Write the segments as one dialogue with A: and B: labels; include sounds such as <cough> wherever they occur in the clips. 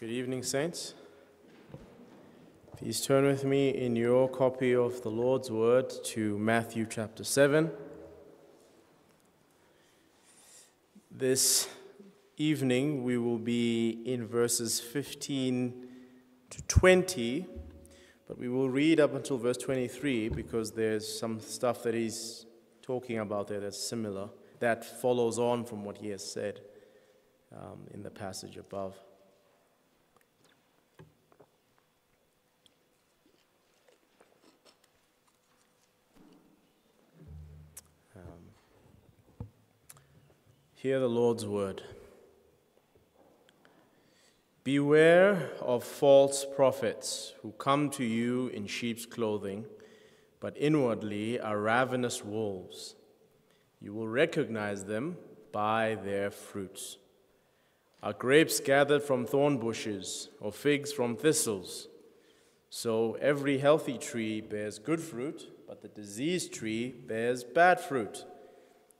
A: Good evening, Saints. Please turn with me in your copy of the Lord's Word to Matthew chapter 7. This evening we will be in verses 15 to 20, but we will read up until verse 23 because there's some stuff that he's talking about there that's similar, that follows on from what he has said um, in the passage above. Hear the Lord's word. Beware of false prophets who come to you in sheep's clothing, but inwardly are ravenous wolves. You will recognize them by their fruits. Are grapes gathered from thorn bushes, or figs from thistles? So every healthy tree bears good fruit, but the diseased tree bears bad fruit.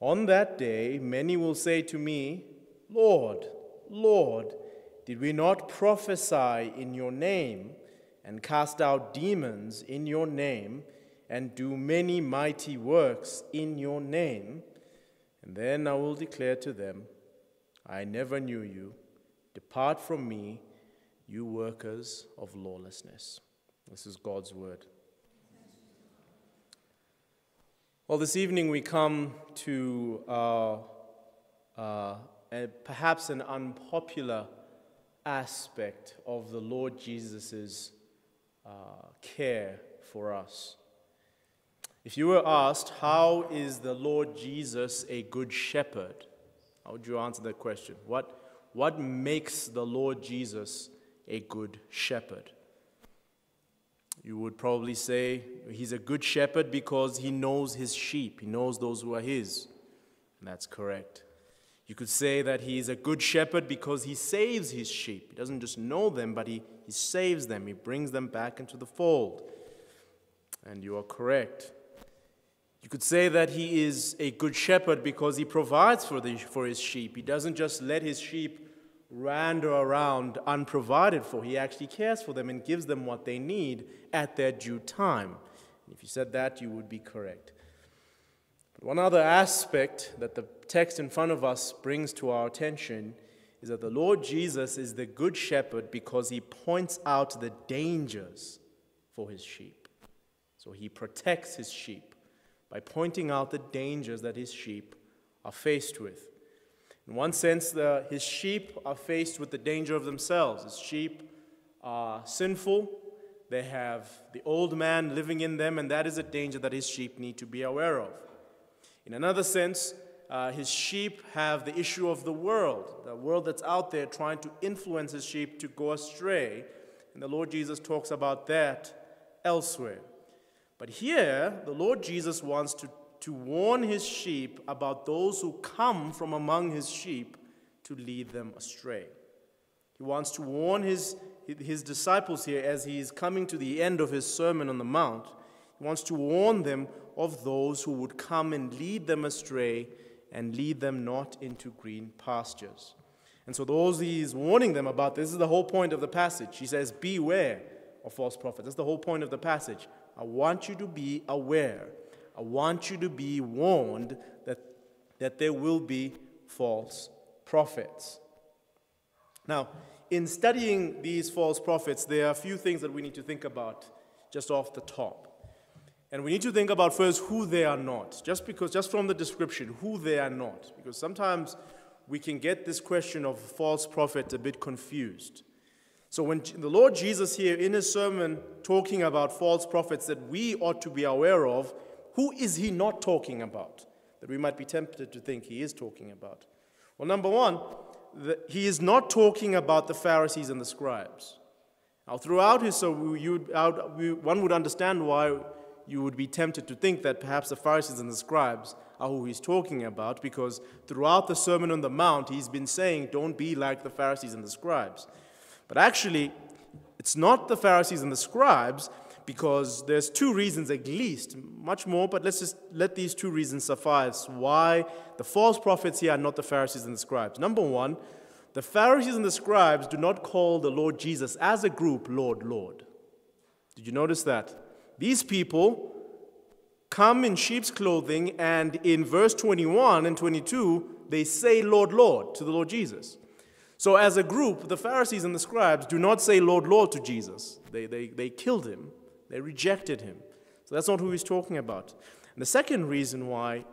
A: On that day, many will say to me, Lord, Lord, did we not prophesy in your name and cast out demons in your name and do many mighty works in your name? And then I will declare to them, I never knew you. Depart from me, you workers of lawlessness. This is God's word. Well, this evening we come to uh, uh, a, perhaps an unpopular aspect of the Lord Jesus' uh, care for us. If you were asked, How is the Lord Jesus a good shepherd? How would you answer that question? What, what makes the Lord Jesus a good shepherd? You would probably say he's a good shepherd because he knows his sheep, he knows those who are his. And that's correct. You could say that he is a good shepherd because he saves his sheep. He doesn't just know them, but he, he saves them, he brings them back into the fold. And you are correct. You could say that he is a good shepherd because he provides for, the, for his sheep. He doesn't just let his sheep wander around unprovided for. He actually cares for them and gives them what they need at their due time. If you said that, you would be correct. But one other aspect that the text in front of us brings to our attention is that the Lord Jesus is the good shepherd because he points out the dangers for his sheep. So he protects his sheep by pointing out the dangers that his sheep are faced with. In one sense, the, his sheep are faced with the danger of themselves. His sheep are sinful, they have the old man living in them, and that is a danger that his sheep need to be aware of. In another sense, uh, his sheep have the issue of the world, the world that's out there trying to influence his sheep to go astray. And the Lord Jesus talks about that elsewhere. But here, the Lord Jesus wants to to warn his sheep about those who come from among his sheep to lead them astray. He wants to warn his, his disciples here as he is coming to the end of his Sermon on the Mount. He wants to warn them of those who would come and lead them astray and lead them not into green pastures. And so, those he is warning them about, this is the whole point of the passage. He says, Beware of false prophets. That's the whole point of the passage. I want you to be aware I want you to be warned that, that there will be false prophets. Now, in studying these false prophets, there are a few things that we need to think about just off the top. And we need to think about first who they are not, just because, just from the description, who they are not. Because sometimes we can get this question of false prophet a bit confused. So, when the Lord Jesus here in his sermon talking about false prophets that we ought to be aware of, who is he not talking about that we might be tempted to think he is talking about? Well, number one, the, he is not talking about the Pharisees and the scribes. Now, throughout his, so one would understand why you would be tempted to think that perhaps the Pharisees and the scribes are who he's talking about, because throughout the Sermon on the Mount, he's been saying, Don't be like the Pharisees and the scribes. But actually, it's not the Pharisees and the scribes, because there's two reasons at least, much more, but let's just let these two reasons suffice why the false prophets here are not the Pharisees and the scribes. Number one, the Pharisees and the scribes do not call the Lord Jesus as a group Lord, Lord. Did you notice that? These people come in sheep's clothing, and in verse 21 and 22, they say, Lord, Lord, to the Lord Jesus. So, as a group, the Pharisees and the scribes do not say, Lord, Lord, to Jesus. They, they, they killed him, they rejected him. So, that's not who he's talking about. And the second reason why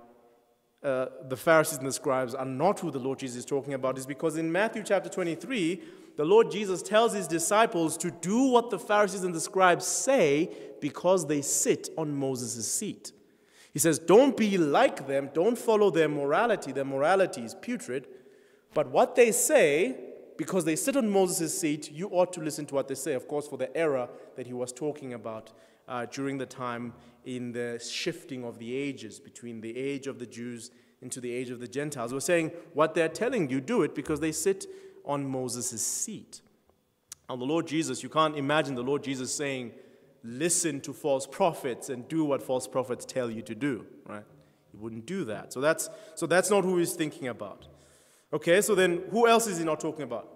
A: uh, the Pharisees and the scribes are not who the Lord Jesus is talking about is because in Matthew chapter 23, the Lord Jesus tells his disciples to do what the Pharisees and the scribes say because they sit on Moses' seat. He says, Don't be like them, don't follow their morality. Their morality is putrid. But what they say, because they sit on Moses' seat, you ought to listen to what they say, of course, for the era that he was talking about uh, during the time in the shifting of the ages between the age of the Jews into the age of the Gentiles. We're saying what they're telling you, do it because they sit on Moses' seat. Now, the Lord Jesus, you can't imagine the Lord Jesus saying, listen to false prophets and do what false prophets tell you to do, right? He wouldn't do that. So that's, so that's not who he's thinking about. Okay, so then who else is he not talking about?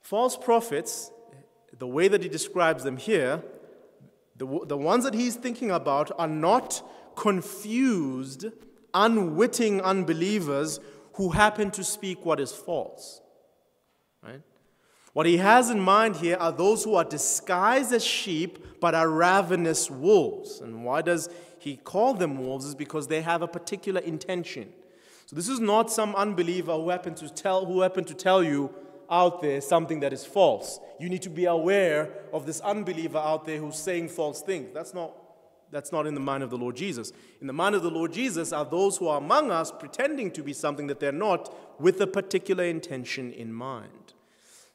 A: False prophets, the way that he describes them here, the, the ones that he's thinking about are not confused, unwitting unbelievers who happen to speak what is false. Right? What he has in mind here are those who are disguised as sheep but are ravenous wolves. And why does he call them wolves? Is because they have a particular intention. So this is not some unbeliever who happened to tell who happened to tell you out there something that is false. You need to be aware of this unbeliever out there who's saying false things. That's not, that's not in the mind of the Lord Jesus. In the mind of the Lord Jesus are those who are among us pretending to be something that they're not with a particular intention in mind.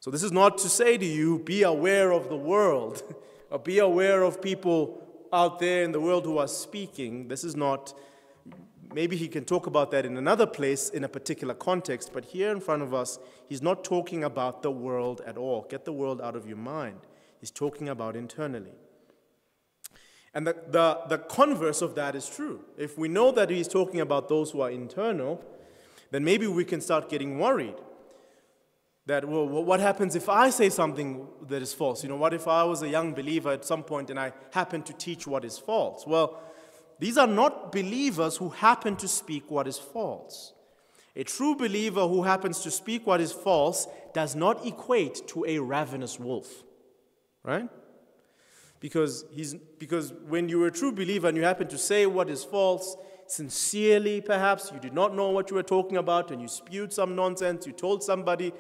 A: So, this is not to say to you, be aware of the world <laughs> or be aware of people out there in the world who are speaking. This is not maybe he can talk about that in another place in a particular context, but here in front of us, he's not talking about the world at all. Get the world out of your mind. He's talking about internally. And the, the, the converse of that is true. If we know that he's talking about those who are internal, then maybe we can start getting worried. That, well, what happens if I say something that is false? You know, what if I was a young believer at some point and I happen to teach what is false? Well, these are not believers who happen to speak what is false. A true believer who happens to speak what is false does not equate to a ravenous wolf, right? Because, he's, because when you're a true believer and you happen to say what is false, sincerely perhaps, you did not know what you were talking about and you spewed some nonsense, you told somebody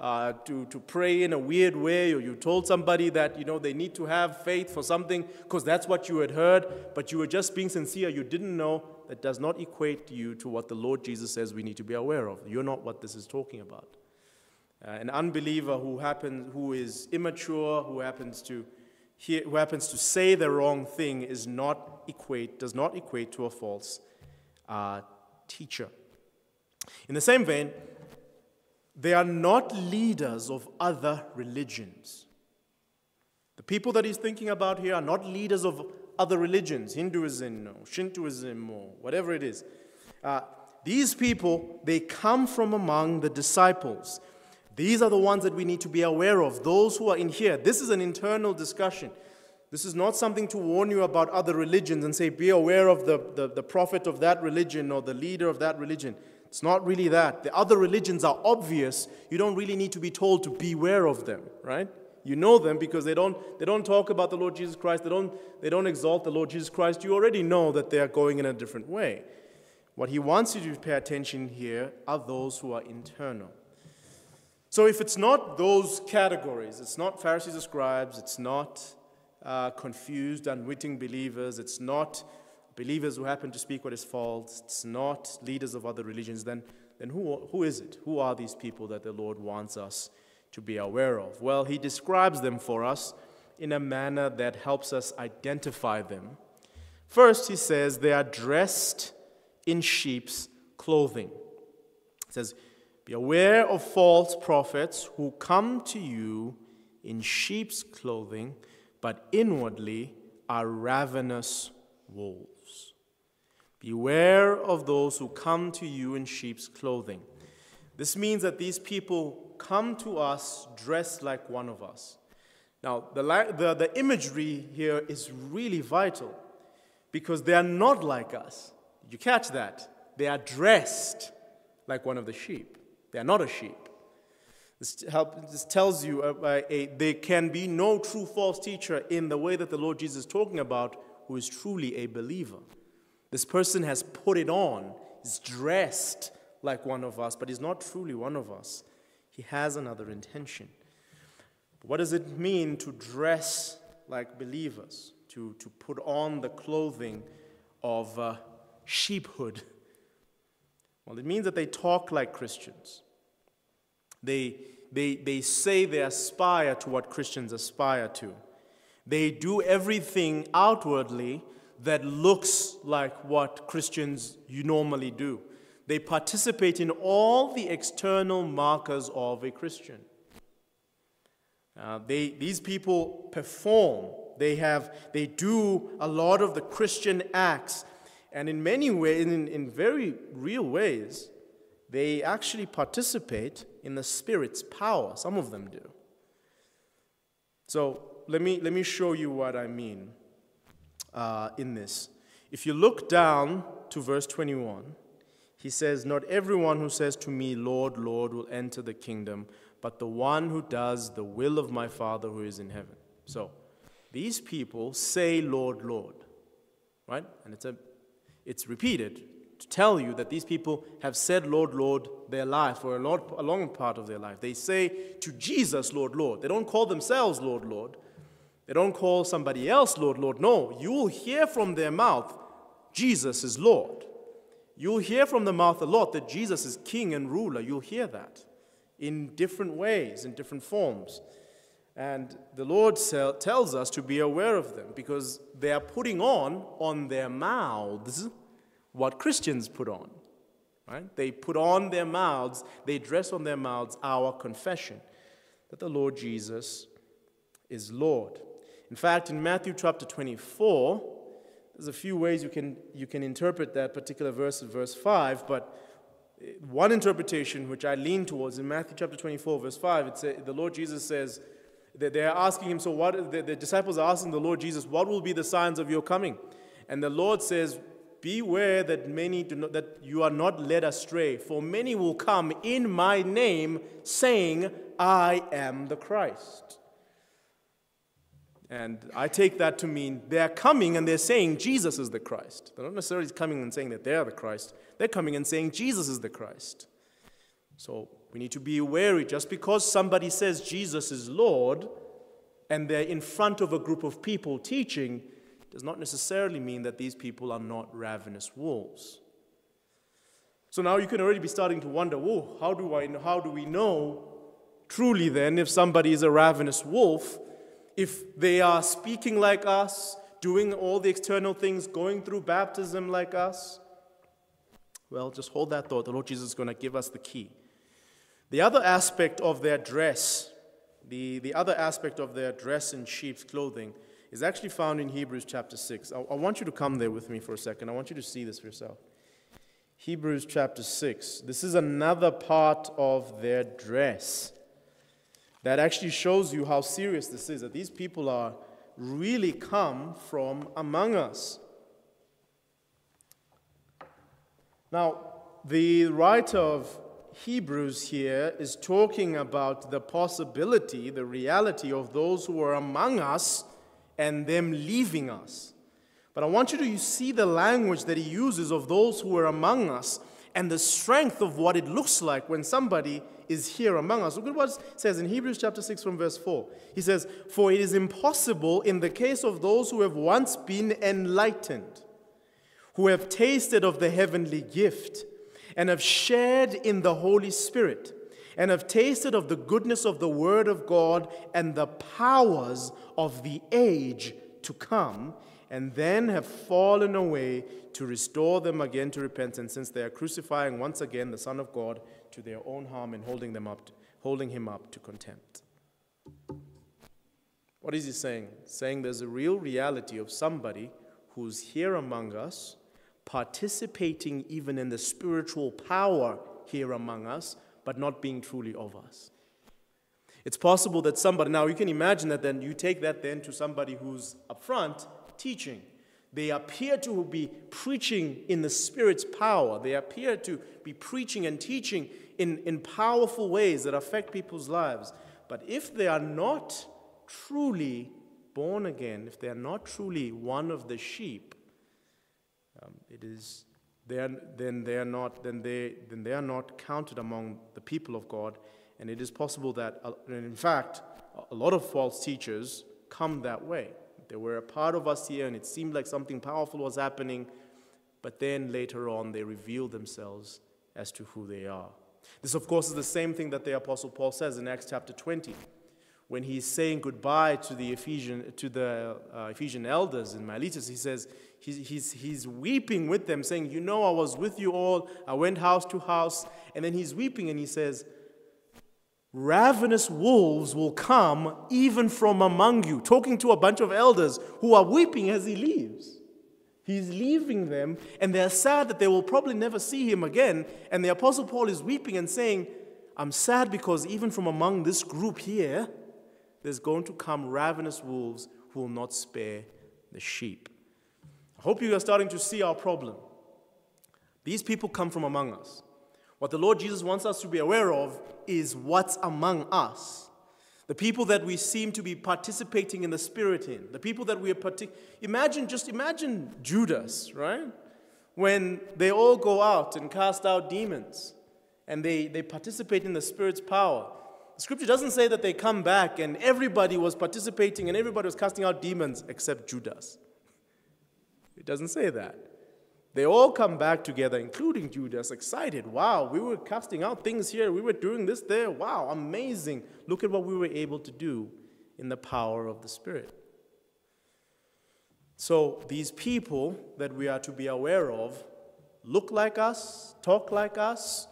A: uh, to, to pray in a weird way, or you told somebody that you know they need to have faith for something because that's what you had heard, but you were just being sincere, you didn't know, that does not equate you to what the Lord Jesus says we need to be aware of. You're not what this is talking about. Uh, an unbeliever who happens, who is immature, who happens to hear, who happens to say the wrong thing, is not equate, does not equate to a false uh, teacher. In the same vein, they are not leaders of other religions. The people that he's thinking about here are not leaders of other religions, Hinduism or Shintoism or whatever it is. Uh, these people, they come from among the disciples. These are the ones that we need to be aware of, those who are in here. This is an internal discussion. This is not something to warn you about other religions and say, be aware of the, the, the prophet of that religion or the leader of that religion. It's not really that. The other religions are obvious. You don't really need to be told to beware of them, right? You know them because they don't, they don't talk about the Lord Jesus Christ. They don't, they don't exalt the Lord Jesus Christ. You already know that they are going in a different way. What he wants you to pay attention here are those who are internal. So if it's not those categories, it's not Pharisees or scribes, it's not uh, confused, unwitting believers, it's not believers who happen to speak what is false, it's not leaders of other religions, then, then who, who is it? Who are these people that the Lord wants us to be aware of? Well, he describes them for us in a manner that helps us identify them. First, he says they are dressed in sheep's clothing. He says, Be aware of false prophets who come to you in sheep's clothing, but inwardly are ravenous wolves. Beware of those who come to you in sheep's clothing. This means that these people come to us dressed like one of us. Now, the, the, the imagery here is really vital because they are not like us. You catch that? They are dressed like one of the sheep. They are not a sheep. This, help, this tells you uh, uh, a, there can be no true false teacher in the way that the Lord Jesus is talking about who is truly a believer. This person has put it on, is dressed like one of us, but he's not truly one of us. He has another intention. What does it mean to dress like believers? To, to put on the clothing of uh, sheephood? Well, it means that they talk like Christians. They, they, they say they aspire to what Christians aspire to. They do everything outwardly that looks like what Christians you normally do. They participate in all the external markers of a Christian. Uh, they, these people perform. They, have, they do a lot of the Christian acts. And in many ways, in, in very real ways, they actually participate in the Spirit's power. Some of them do. So let me, let me show you what I mean uh, in this. If you look down to verse 21, he says, Not everyone who says to me, Lord, Lord, will enter the kingdom, but the one who does the will of my Father who is in heaven. So, these people say, Lord, Lord. Right? And it's, a, it's repeated to tell you that these people have said, Lord, Lord, their life, for a, lot, a long part of their life. They say to Jesus, Lord, Lord. They don't call themselves Lord, Lord. They don't call somebody else Lord, Lord. No, you will hear from their mouth, Jesus is Lord. You'll hear from the mouth a lot that Jesus is king and ruler. You'll hear that in different ways, in different forms. And the Lord tells us to be aware of them because they are putting on on their mouths what Christians put on. Right? They put on their mouths, they dress on their mouths our confession that the Lord Jesus is Lord. In fact, in Matthew chapter 24, there's a few ways you can, you can interpret that particular verse, verse 5, but eh, one interpretation which I lean towards in Matthew chapter 24, verse 5, it's a, the Lord Jesus says, that they're asking him, so what, the, the disciples are asking the Lord Jesus, what will be the signs of your coming? And the Lord says, Beware that many do not, that you are not led astray, for many will come in my name, saying, I am the Christ. And I take that to mean they're coming and they're saying Jesus is the Christ. They're not necessarily coming and saying that they're the Christ. They're coming and saying Jesus is the Christ. So we need to be wary. Just because somebody says Jesus is Lord and they're in front of a group of people teaching does not necessarily mean that these people are not ravenous wolves. So now you can already be starting to wonder, whoa, how do, I, how do we know truly then if somebody is a ravenous wolf? If they are speaking like us, doing all the external things, going through baptism like us? Well, just hold that thought. The Lord Jesus is going to give us the key. The other aspect of their dress, the, the other aspect of their dress in sheep's clothing, is actually found in Hebrews chapter 6. I, I want you to come there with me for a second. I want you to see this for yourself. Hebrews chapter 6. This is another part of their dress that actually shows you how serious this is that these people are really come from among us. Now, the writer of Hebrews here is talking about the possibility, the reality of those who are among us and them leaving us. But I want you to see the language that he uses of those who are among us and the strength of what it looks like when somebody is here among us. Look at what it says in Hebrews chapter 6 from verse 4. He says, For it is impossible in the case of those who have once been enlightened, who have tasted of the heavenly gift, and have shared in the Holy Spirit, and have tasted of the goodness of the word of God and the powers of the age to come, and then have fallen away to restore them again to repentance, since they are crucifying once again the Son of God to their own harm and holding, them up to, holding him up to contempt. What is he saying? Saying there's a real reality of somebody who's here among us, participating even in the spiritual power here among us, but not being truly of us. It's possible that somebody, now you can imagine that then you take that then to somebody who's up front teaching. They appear to be preaching in the Spirit's power. They appear to be preaching and teaching in, in powerful ways that affect people's lives. But if they are not truly born again, if they are not truly one of the sheep, um, it is they are, then they are not then they then they are not counted among the people of God, and it is possible that, uh, in fact, a lot of false teachers come that way. They were a part of us here, and it seemed like something powerful was happening, but then later on they reveal themselves as to who they are. This, of course, is the same thing that the Apostle Paul says in Acts chapter 20 when he's saying goodbye to the Ephesian, to the uh, Ephesian elders in Miletus, he says, he's, he's, he's weeping with them, saying, You know, I was with you all, I went house to house. And then he's weeping and he says, Ravenous wolves will come even from among you, talking to a bunch of elders who are weeping as he leaves. He's leaving them, and they're sad that they will probably never see him again. And the Apostle Paul is weeping and saying, I'm sad because even from among this group here, there's going to come ravenous wolves who will not spare the sheep. I hope you are starting to see our problem. These people come from among us. What the Lord Jesus wants us to be aware of is what's among us. The people that we seem to be participating in the Spirit in, the people that we are partic- imagine just imagine Judas, right? When they all go out and cast out demons and they, they participate in the Spirit's power. The Scripture doesn't say that they come back and everybody was participating and everybody was casting out demons except Judas. It doesn't say that. They all come back together, including Judas, excited. Wow, we were casting out things here. We were doing this there. Wow, amazing. Look at what we were able to do in the power of the Spirit. So, these people that we are to be aware of look like us, talk like us,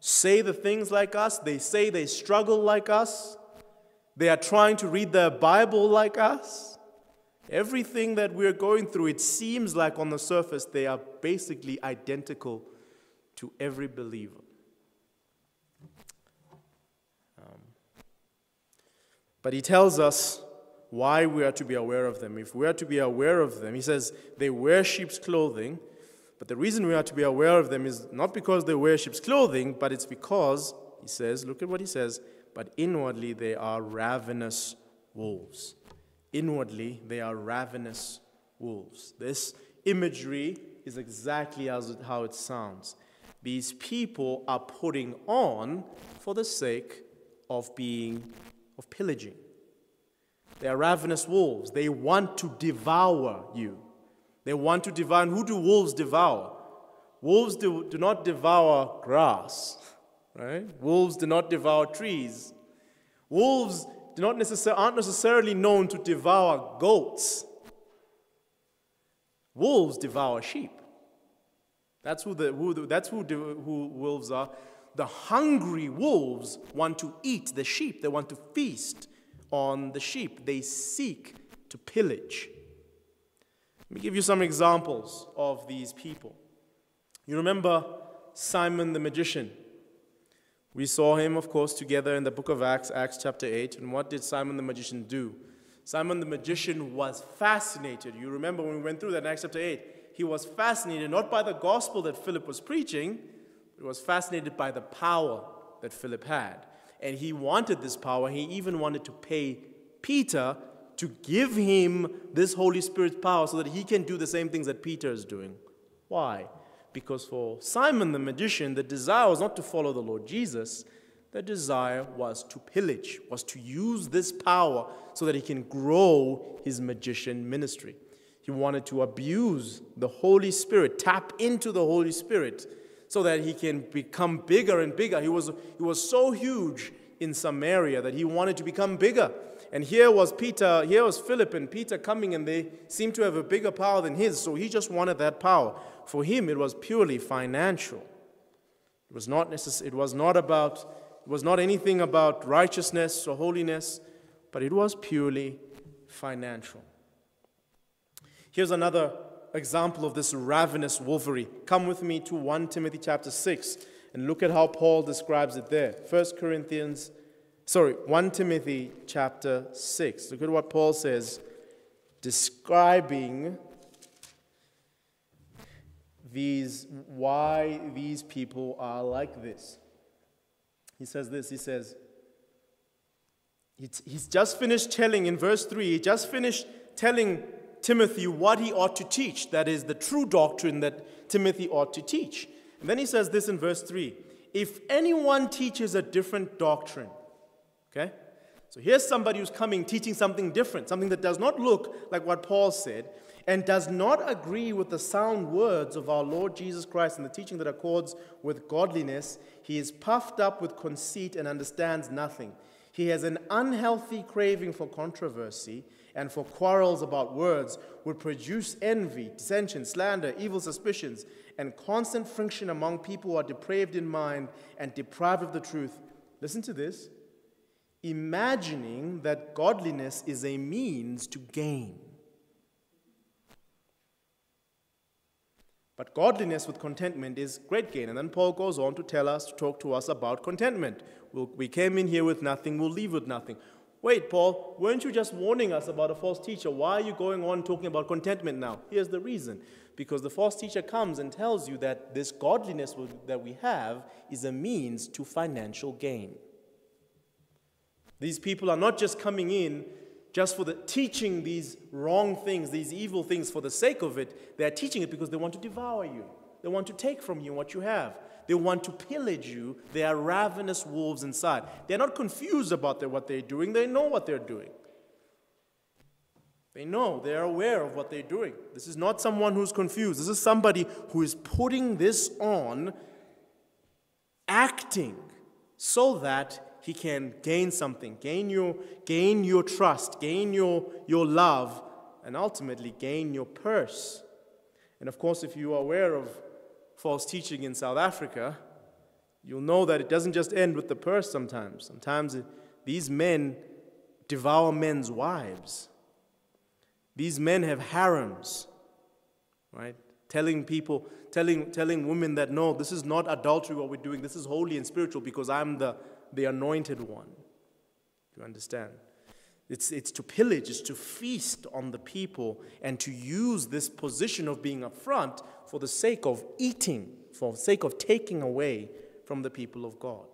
A: say the things like us, they say they struggle like us, they are trying to read their Bible like us. Everything that we're going through, it seems like on the surface they are basically identical to every believer. Um, but he tells us why we are to be aware of them. If we are to be aware of them, he says they wear sheep's clothing but the reason we are to be aware of them is not because they wear sheep's clothing, but it's because, he says, look at what he says, but inwardly they are ravenous wolves. Inwardly they are ravenous wolves. This imagery is exactly as how it sounds. These people are putting on for the sake of being, of pillaging. They are ravenous wolves. They want to devour you. They want to devour. And who do wolves devour? Wolves do, do not devour grass, right? Wolves do not devour trees. Wolves not necessar- aren't necessarily known to devour goats. Wolves devour sheep. That's who, the, who the, that's who, who wolves are. The hungry wolves want to eat the sheep. They want to feast on the sheep. They seek to pillage. Let me give you some examples of these people. You remember Simon the magician? We saw him, of course, together in the book of Acts, Acts chapter 8. And what did Simon the magician do? Simon the magician was fascinated. You remember when we went through that in Acts chapter 8? He was fascinated not by the gospel that Philip was preaching, but he was fascinated by the power that Philip had. And he wanted this power. He even wanted to pay Peter to give him this Holy Spirit's power so that he can do the same things that Peter is doing. Why? Because for Simon the magician, the desire was not to follow the Lord Jesus, the desire was to pillage, was to use this power so that he can grow his magician ministry. He wanted to abuse the Holy Spirit, tap into the Holy Spirit, so that he can become bigger and bigger. He was, he was so huge in Samaria that he wanted to become bigger. And here was Peter, here was Philip and Peter coming, and they seemed to have a bigger power than his, so he just wanted that power. For him, it was purely financial. It was not, necess- it was not about, it was not anything about righteousness or holiness, but it was purely financial. Here's another example of this ravenous wolvery. Come with me to 1 Timothy chapter 6 and look at how Paul describes it there. 1 Corinthians, sorry, 1 Timothy chapter 6. Look at what Paul says describing these why these people are like this. He says this, he says he's just finished telling in verse 3, he just finished telling Timothy what he ought to teach. That is the true doctrine that Timothy ought to teach. And then he says this in verse 3 If anyone teaches a different doctrine, okay? So here's somebody who's coming teaching something different, something that does not look like what Paul said, and does not agree with the sound words of our Lord Jesus Christ and the teaching that accords with godliness. He is puffed up with conceit and understands nothing. He has an unhealthy craving for controversy and for quarrels about words would produce envy, dissension, slander, evil suspicions, and constant friction among people who are depraved in mind and deprived of the truth. Listen to this imagining that godliness is a means to gain. But godliness with contentment is great gain. And then Paul goes on to tell us, to talk to us about contentment. We'll, we came in here with nothing, we'll leave with nothing. Wait, Paul, weren't you just warning us about a false teacher? Why are you going on talking about contentment now? Here's the reason because the false teacher comes and tells you that this godliness that we have is a means to financial gain. These people are not just coming in just for the teaching these wrong things, these evil things for the sake of it. They are teaching it because they want to devour you. They want to take from you what you have. They want to pillage you. They are ravenous wolves inside. They're not confused about what they're doing, they know what they're doing. They know, they're aware of what they're doing. This is not someone who's confused. This is somebody who is putting this on, acting so that he can gain something, gain your, gain your trust, gain your, your love, and ultimately gain your purse. And of course, if you are aware of false teaching in South Africa, you'll know that it doesn't just end with the purse sometimes. Sometimes it, these men devour men's wives. These men have harems, right? Telling people, telling, telling women that no, this is not adultery what we're doing, this is holy and spiritual because I'm the, the anointed one. Do You understand? It's, it's to pillage, it's to feast on the people and to use this position of being up front for the sake of eating, for the sake of taking away from the people of God.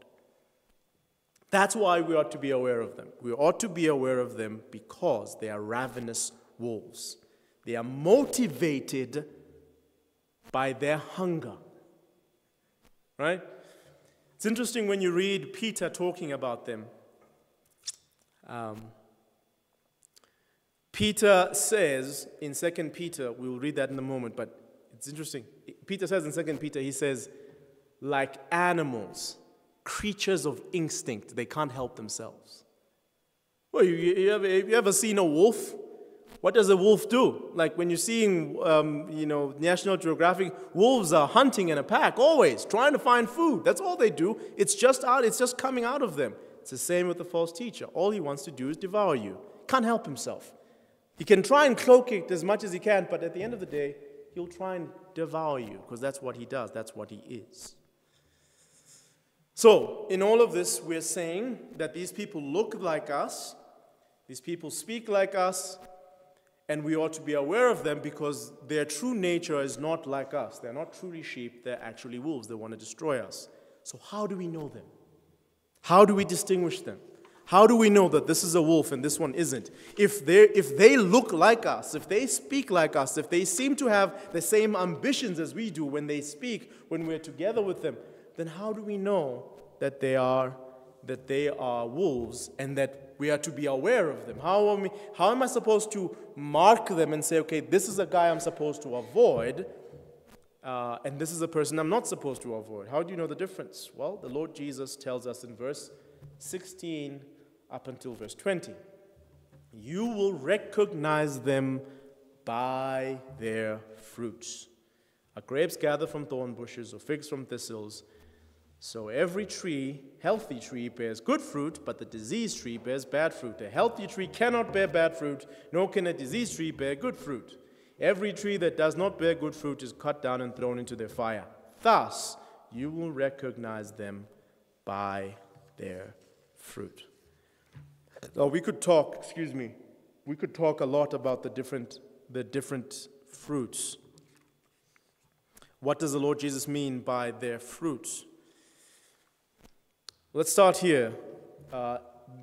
A: That's why we ought to be aware of them. We ought to be aware of them because they are ravenous wolves. They are motivated by their hunger. Right? It's interesting when you read Peter talking about them. Um, Peter says in 2 Peter, we'll read that in a moment, but it's interesting. Peter says in 2 Peter, he says, like animals, creatures of instinct, they can't help themselves. Well, you, you, ever, you ever seen a wolf? What does a wolf do? Like when you're seeing, um, you know, National Geographic, wolves are hunting in a pack, always trying to find food. That's all they do. It's just out. It's just coming out of them. It's the same with the false teacher. All he wants to do is devour you. Can't help himself. He can try and cloak it as much as he can, but at the end of the day, he'll try and devour you because that's what he does, that's what he is. So, in all of this, we're saying that these people look like us, these people speak like us, and we ought to be aware of them because their true nature is not like us. They're not truly sheep, they're actually wolves. They want to destroy us. So, how do we know them? How do we distinguish them? How do we know that this is a wolf and this one isn't? If, they if they look like us, if they speak like us, if they seem to have the same ambitions as we do when they speak, when we're together with them, then how do we know that they are, that they are wolves and that we are to be aware of them? How am, we, how am I supposed to mark them and say, okay, this is a guy I'm supposed to avoid? uh, and this is a person I'm not supposed to avoid. How do you know the difference? Well, the Lord Jesus tells us in verse 16 up until verse 20 You will recognize them by their fruits. Are grapes gathered from thorn bushes or figs from thistles? So every tree, healthy tree, bears good fruit, but the diseased tree bears bad fruit. A healthy tree cannot bear bad fruit, nor can a diseased tree bear good fruit. Every tree that does not bear good fruit is cut down and thrown into the fire. Thus, you will recognize them by their fruit. Now, we could talk, excuse me, we could talk a lot about the different, the different fruits. What does the Lord Jesus mean by their fruits? Let's start here. Uh,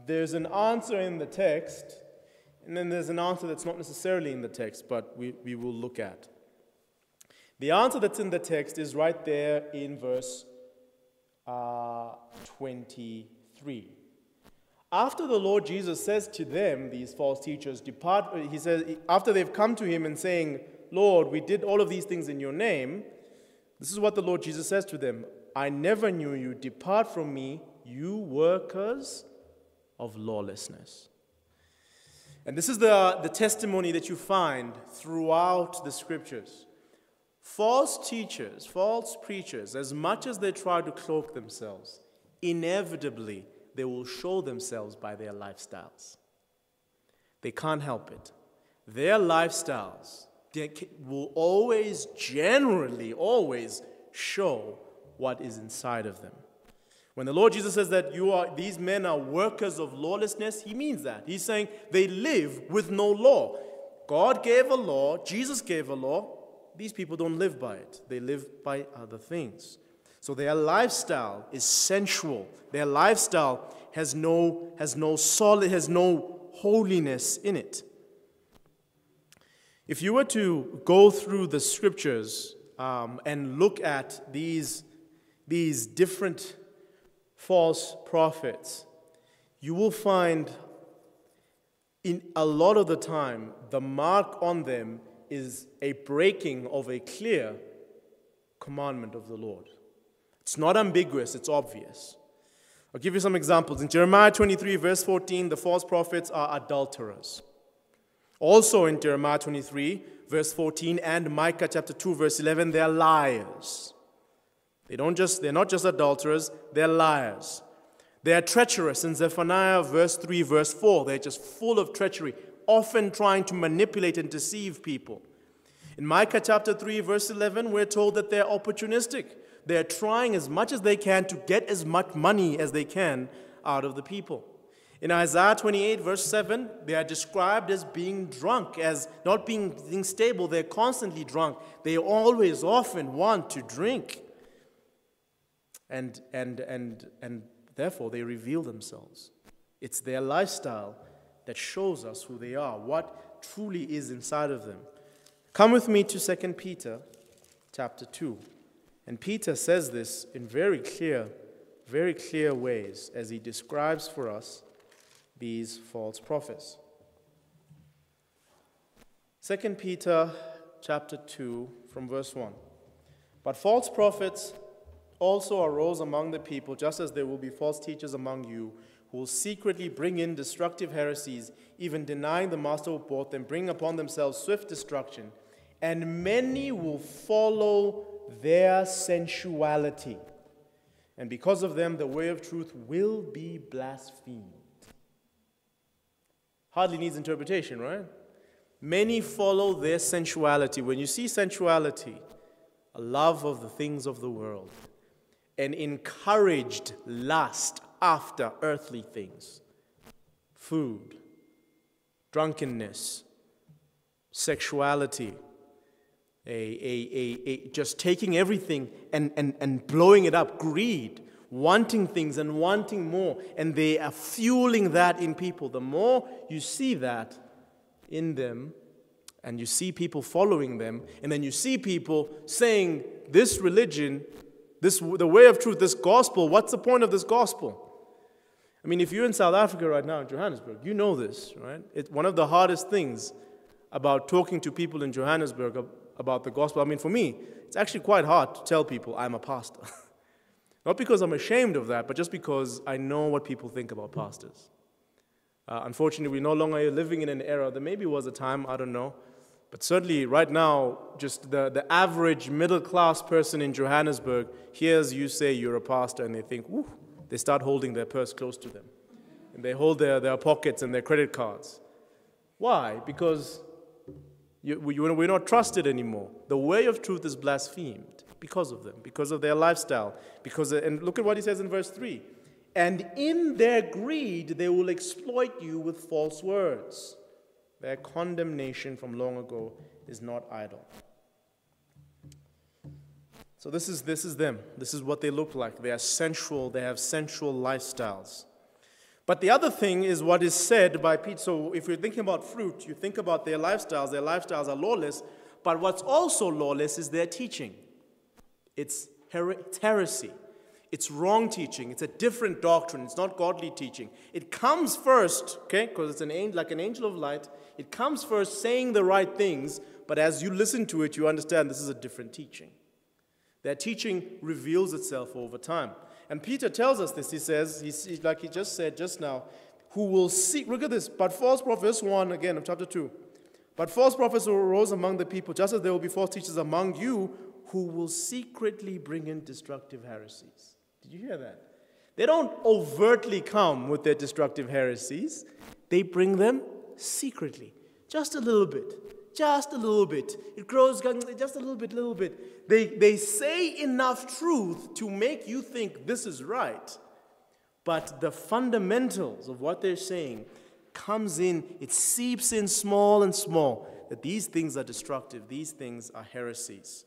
A: there's an answer in the text, and then there's an answer that's not necessarily in the text, but we, we will look at. The answer that's in the text is right there in verse uh, 23. After the Lord Jesus says to them, these false teachers, depart, he says, after they've come to him and saying, Lord, we did all of these things in your name, this is what the Lord Jesus says to them I never knew you. Depart from me, you workers of lawlessness. And this is the, the testimony that you find throughout the scriptures. False teachers, false preachers, as much as they try to cloak themselves, inevitably they will show themselves by their lifestyles. They can't help it. Their lifestyles will always, generally, always show what is inside of them. When the Lord Jesus says that you are, these men are workers of lawlessness, he means that. He's saying they live with no law. God gave a law, Jesus gave a law. These people don't live by it, they live by other things. So their lifestyle is sensual. Their lifestyle has no, has no solid, has no holiness in it. If you were to go through the scriptures um, and look at these, these different false prophets, you will find in a lot of the time the mark on them is a breaking of a clear commandment of the Lord. It's not ambiguous, it's obvious. I'll give you some examples. In Jeremiah 23, verse 14, the false prophets are adulterers. Also in Jeremiah 23, verse 14, and Micah chapter 2, verse 11, they're liars. They don't just, they're not just adulterers, they're liars. They are treacherous. In Zephaniah verse 3, verse 4, they're just full of treachery, often trying to manipulate and deceive people. In Micah chapter 3, verse 11, we're told that they're opportunistic. They're trying as much as they can to get as much money as they can out of the people. In Isaiah 28, verse 7, they are described as being drunk, as not being, being stable. They're constantly drunk. They always, often want to drink. And, and, and, and therefore, they reveal themselves. It's their lifestyle that shows us who they are, what truly is inside of them. Come with me to 2 Peter chapter 2. And Peter says this in very clear, very clear ways as he describes for us these false prophets. 2 Peter chapter 2 from verse 1. But false prophets also arose among the people, just as there will be false teachers among you who will secretly bring in destructive heresies, even denying the master who bought them, bring upon themselves swift destruction. And many will follow their sensuality. And because of them, the way of truth will be blasphemed. Hardly needs interpretation, right? Many follow their sensuality. When you see sensuality, a love of the things of the world, and encouraged lust after earthly things food, drunkenness, sexuality, a, a, a, a, just taking everything and, and, and blowing it up, greed, wanting things and wanting more. And they are fueling that in people. The more you see that in them, and you see people following them, and then you see people saying, This religion, this, the way of truth, this gospel, what's the point of this gospel? I mean, if you're in South Africa right now, in Johannesburg, you know this, right? It's one of the hardest things about talking to people in Johannesburg about the gospel. I mean, for me, it's actually quite hard to tell people I'm a pastor. <laughs> Not because I'm ashamed of that, but just because I know what people think about pastors. Uh, unfortunately, we're no longer living in an era, there maybe was a time, I don't know, but certainly right now, just the, the average middle class person in Johannesburg hears you say you're a pastor and they think, whoo, they start holding their purse close to them. And they hold their, their pockets and their credit cards. Why? Because you, we, we're not trusted anymore. The way of truth is blasphemed because of them, because of their lifestyle. Because, and look at what he says in verse 3 And in their greed, they will exploit you with false words. Their condemnation from long ago is not idle. So this is, this is them. This is what they look like. They are sensual. They have sensual lifestyles. But the other thing is what is said by Peter. So if you're thinking about fruit, you think about their lifestyles. Their lifestyles are lawless. But what's also lawless is their teaching. It's heresy. It's wrong teaching. It's a different doctrine. It's not godly teaching. It comes first, okay, because it's an angel, like an angel of light. It comes first saying the right things, but as you listen to it, you understand this is a different teaching. Their teaching reveals itself over time. And Peter tells us this. He says, he's, like he just said just now, who will seek, look at this, but false prophets, 1 again of chapter 2. But false prophets arose among the people, just as there will be false teachers among you who will secretly bring in destructive heresies. Did you hear that? They don't overtly come with their destructive heresies, they bring them secretly, just a little bit, just a little bit. It grows just a little bit, little bit. They, they say enough truth to make you think this is right, but the fundamentals of what they're saying comes in, it seeps in small and small, that these things are destructive, these things are heresies.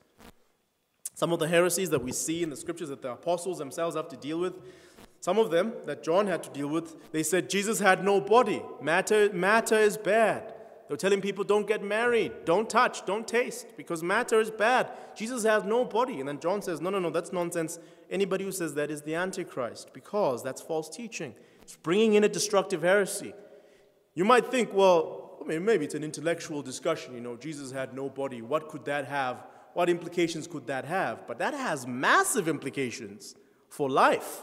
A: Some of the heresies that we see in the scriptures that the apostles themselves have to deal with, some of them that John had to deal with, they said Jesus had no body. Matter, matter is bad. They were telling people, don't get married, don't touch, don't taste, because matter is bad. Jesus has no body. And then John says, no, no, no, that's nonsense. Anybody who says that is the Antichrist, because that's false teaching. It's bringing in a destructive heresy. You might think, well, I mean, maybe it's an intellectual discussion. You know, Jesus had no body. What could that have? What implications could that have? But that has massive implications for life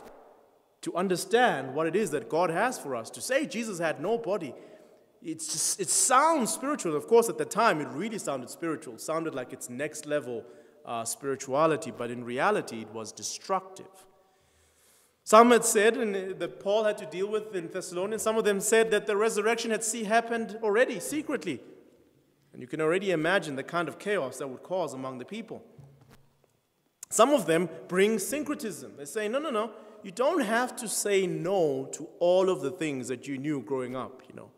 A: to understand what it is that God has for us. To say Jesus had no body, it's just, it sounds spiritual. Of course, at the time, it really sounded spiritual, it sounded like it's next level uh, spirituality, but in reality, it was destructive. Some had said, and uh, that Paul had to deal with in Thessalonians, some of them said that the resurrection had see, happened already, secretly. And you can already imagine the kind of chaos that would cause among the people. Some of them bring syncretism. They say, no, no, no, you don't have to say no to all of the things that you knew growing up, you know.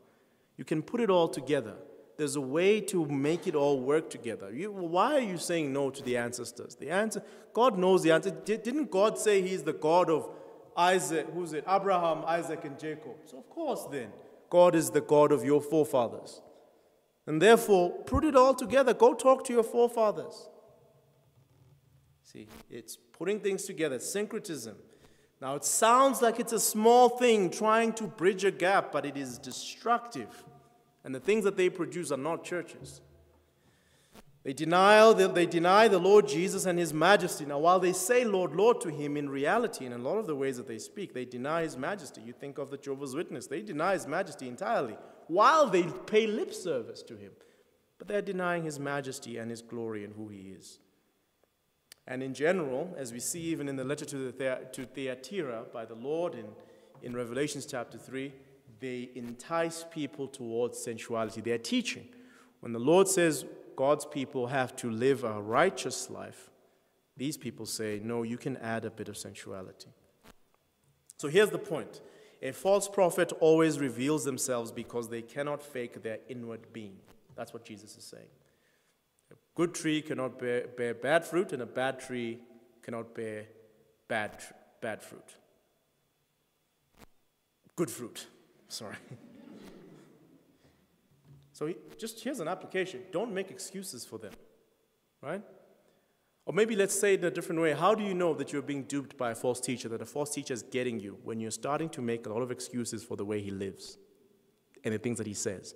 A: You can put it all together. There's a way to make it all work together. You, why are you saying no to the ancestors? The answer, God knows the answer. Didn't God say He's the God of Isaac, who's it? Abraham, Isaac, and Jacob. So, of course, then, God is the God of your forefathers. And therefore, put it all together. Go talk to your forefathers. See, it's putting things together, syncretism. Now, it sounds like it's a small thing trying to bridge a gap, but it is destructive. And the things that they produce are not churches. They deny, the, they deny the Lord Jesus and his majesty. Now, while they say Lord, Lord to him, in reality, in a lot of the ways that they speak, they deny his majesty. You think of the Jehovah's Witness, they deny his majesty entirely while they pay lip service to him. But they're denying his majesty and his glory and who he is. And in general, as we see even in the letter to, the, to Thyatira by the Lord in, in Revelations chapter 3, they entice people towards sensuality. They're teaching. When the Lord says God's people have to live a righteous life, these people say, no, you can add a bit of sensuality. So here's the point a false prophet always reveals themselves because they cannot fake their inward being. That's what Jesus is saying A good tree cannot bear, bear bad fruit, and a bad tree cannot bear bad, bad fruit. Good fruit, sorry. <laughs> so he, just here's an application don't make excuses for them, right? Or maybe let's say it in a different way. How do you know that you're being duped by a false teacher, that a false teacher is getting you when you're starting to make a lot of excuses for the way he lives and the things that he says?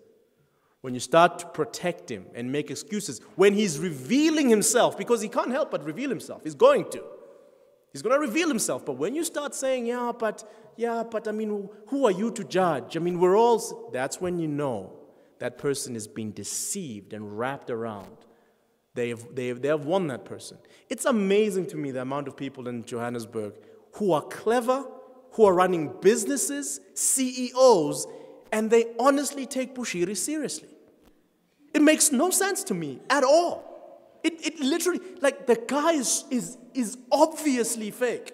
A: when you start to protect him and make excuses, when he's revealing himself, because he can't help but reveal himself, he's going to. He's going to reveal himself. But when you start saying, yeah, but, yeah, but I mean, who are you to judge? I mean, we're all, that's when you know that person is being deceived and wrapped around. They have, they, have, they have won that person. It's amazing to me the amount of people in Johannesburg who are clever, who are running businesses, CEOs, and they honestly take Bushiri seriously. It makes no sense to me at all. It, it literally, like, the guy is, is, is obviously fake.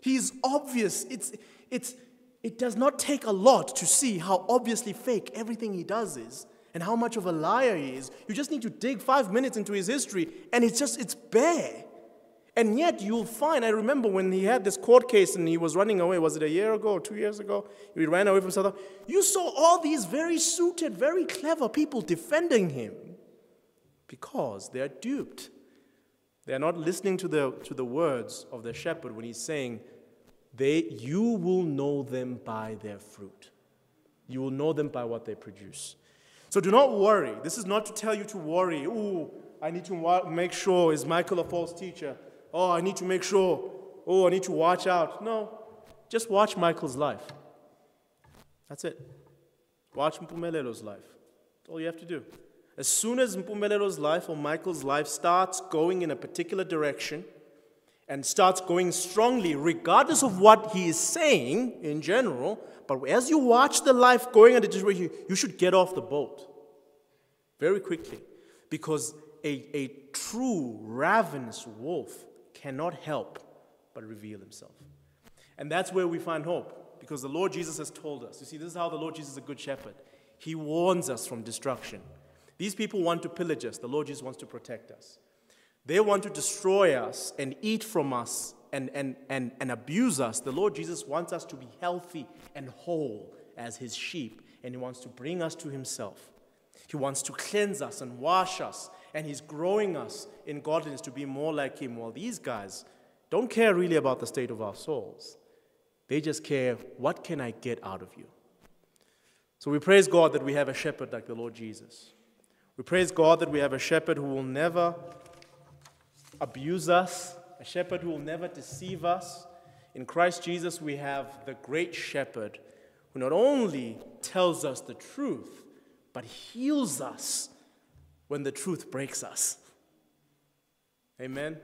A: He's obvious. It's, it's, it does not take a lot to see how obviously fake everything he does is and how much of a liar he is. You just need to dig five minutes into his history, and it's just, it's bare. And yet you'll find, I remember when he had this court case and he was running away, was it a year ago or two years ago? He ran away from South Africa. You saw all these very suited, very clever people defending him because they are duped. They are not listening to the, to the words of the shepherd when he's saying, they, You will know them by their fruit. You will know them by what they produce. So do not worry. This is not to tell you to worry. Ooh, I need to make sure, is Michael a false teacher? Oh, I need to make sure. Oh, I need to watch out. No, just watch Michael's life. That's it. Watch Mpumelelo's life. That's all you have to do. As soon as Mpumelelo's life or Michael's life starts going in a particular direction and starts going strongly, regardless of what he is saying in general, but as you watch the life going in a direction, you should get off the boat very quickly because a, a true ravenous wolf cannot help but reveal himself. And that's where we find hope, because the Lord Jesus has told us. You see, this is how the Lord Jesus is a good shepherd. He warns us from destruction. These people want to pillage us, the Lord Jesus wants to protect us. They want to destroy us and eat from us and, and, and, and abuse us. The Lord Jesus wants us to be healthy and whole as his sheep, and he wants to bring us to himself. He wants to cleanse us and wash us and He's growing us in godliness to be more like Him. While these guys don't care really about the state of our souls, they just care, what can I get out of you? So we praise God that we have a shepherd like the Lord Jesus. We praise God that we have a shepherd who will never abuse us, a shepherd who will never deceive us. In Christ Jesus, we have the great shepherd who not only tells us the truth, but heals us when the truth breaks us. Amen?